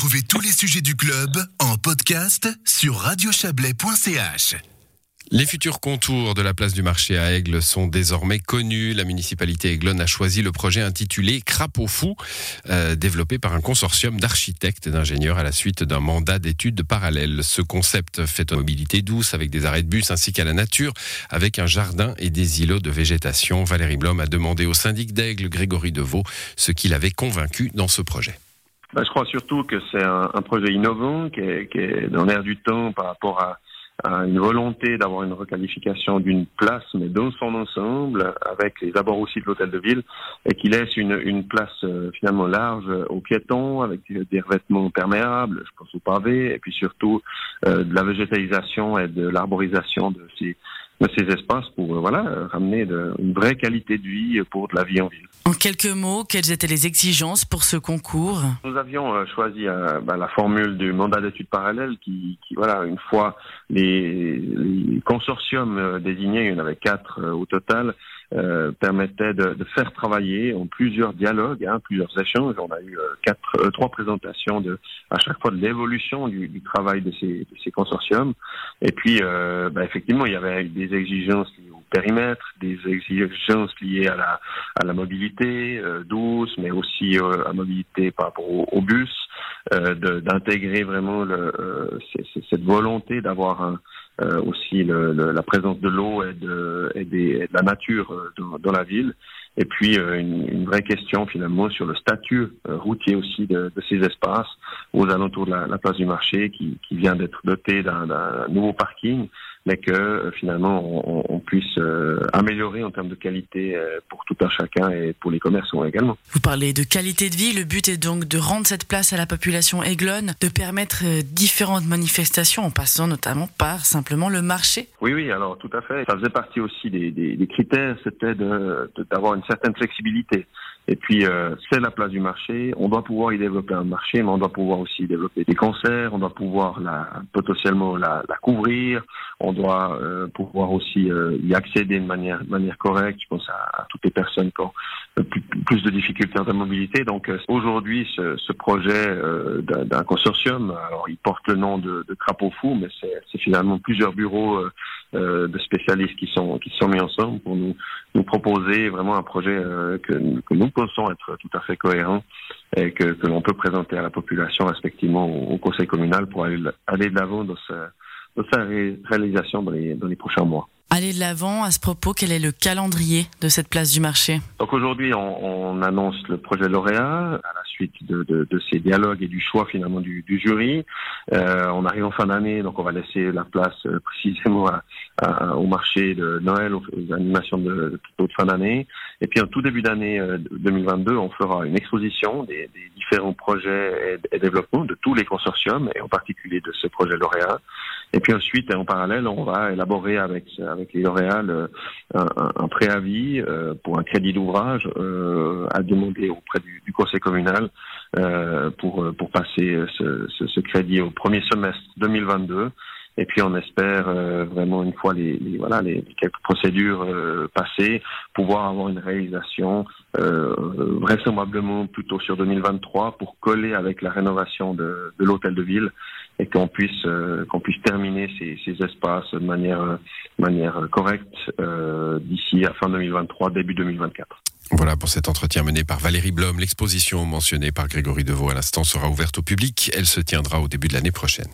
Retrouvez tous les sujets du club en podcast sur radiochablais.ch. Les futurs contours de la place du marché à Aigle sont désormais connus. La municipalité Aiglon a choisi le projet intitulé Crapaud Fou, euh, développé par un consortium d'architectes et d'ingénieurs à la suite d'un mandat d'études parallèles. Ce concept fait une mobilité douce avec des arrêts de bus ainsi qu'à la nature, avec un jardin et des îlots de végétation. Valérie Blom a demandé au syndic d'Aigle, Grégory Deveau, ce qu'il avait convaincu dans ce projet. Ben, je crois surtout que c'est un, projet innovant qui est, qui est dans l'air du temps par rapport à une volonté d'avoir une requalification d'une place, mais dans son ensemble, avec les abords aussi de l'hôtel de ville, et qui laisse une, une place euh, finalement large aux piétons, avec des revêtements perméables, je pense au pavé, et puis surtout euh, de la végétalisation et de l'arborisation de ces de ces espaces pour euh, voilà ramener de, une vraie qualité de vie pour de la vie en ville. En quelques mots, quelles étaient les exigences pour ce concours? Nous avions euh, choisi euh, bah, la formule du mandat d'études parallèles qui, qui, voilà, une fois les, les consortiums désignés, il y en avait quatre au total, euh, permettait de, de, faire travailler en plusieurs dialogues, hein, plusieurs échanges. On a eu quatre, trois présentations de, à chaque fois de l'évolution du, du, travail de ces, de ces consortiums. Et puis, euh, bah, effectivement, il y avait des exigences périmètre, des exigences liées à la, à la mobilité euh, douce, mais aussi euh, à mobilité par rapport au, bus, euh, d'intégrer vraiment le, euh, cette volonté d'avoir un, aussi le, la présence de l'eau et de, et, de la nature dans, dans la ville. Et puis une, une, vraie question finalement sur le statut routier aussi de, de, ces espaces aux alentours de la, la place du marché qui, qui vient d'être doté d'un nouveau parking mais que euh, finalement on, on puisse euh, améliorer en termes de qualité euh, pour tout un chacun et pour les commerçants également. Vous parlez de qualité de vie, le but est donc de rendre cette place à la population aiglonne, de permettre différentes manifestations en passant notamment par simplement le marché. Oui, oui, alors tout à fait. Ça faisait partie aussi des, des, des critères, c'était d'avoir de, une certaine flexibilité. Et puis, euh, c'est la place du marché. On doit pouvoir y développer un marché, mais on doit pouvoir aussi développer des concerts. On doit pouvoir la, potentiellement la, la couvrir. On doit euh, pouvoir aussi euh, y accéder de manière, de manière correcte. Je pense à, toutes les personnes qui ont plus, plus, de difficultés en de mobilité. Donc, aujourd'hui, ce, ce, projet d'un consortium, alors il porte le nom de, de Crapaud Fou, mais c'est finalement plusieurs bureaux de spécialistes qui sont qui sont mis ensemble pour nous nous proposer vraiment un projet que, que nous pensons être tout à fait cohérent et que, que l'on peut présenter à la population respectivement au, conseil communal pour aller, aller de l'avant dans, dans, sa réalisation dans les, dans les prochains mois. Aller de l'avant, à ce propos, quel est le calendrier de cette place du marché? Donc aujourd'hui, on, on, annonce le projet lauréat à la suite de, de, de, ces dialogues et du choix finalement du, du jury. Euh, on arrive en fin d'année, donc on va laisser la place euh, précisément à, à, au marché de Noël, aux, animations de, de, fin d'année. Et puis en tout début d'année euh, 2022, on fera une exposition des, des différents projets et, et, développements de tous les consortiums, et en particulier de ce projet lauréat. Et puis ensuite, en parallèle, on va élaborer avec, avec les un, préavis euh, pour un crédit d'ouvrage euh, à demander auprès du, conseil communal euh, pour, pour passer ce, crédit au premier semestre 2022. Et puis on espère euh, vraiment une fois les, voilà les, quelques procédures euh, passées, pouvoir avoir une réalisation euh, vraisemblablement plutôt sur 2023 pour coller avec la rénovation de, de l'hôtel de ville et qu'on puisse qu'on puisse terminer ces, ces, espaces de manière manière correcte d'ici à fin 2023 début 2024. Voilà pour cet entretien mené par Valérie Blom. L'exposition mentionnée par Grégory Deveau à l'instant sera ouverte au public. Elle se tiendra au début de l'année prochaine.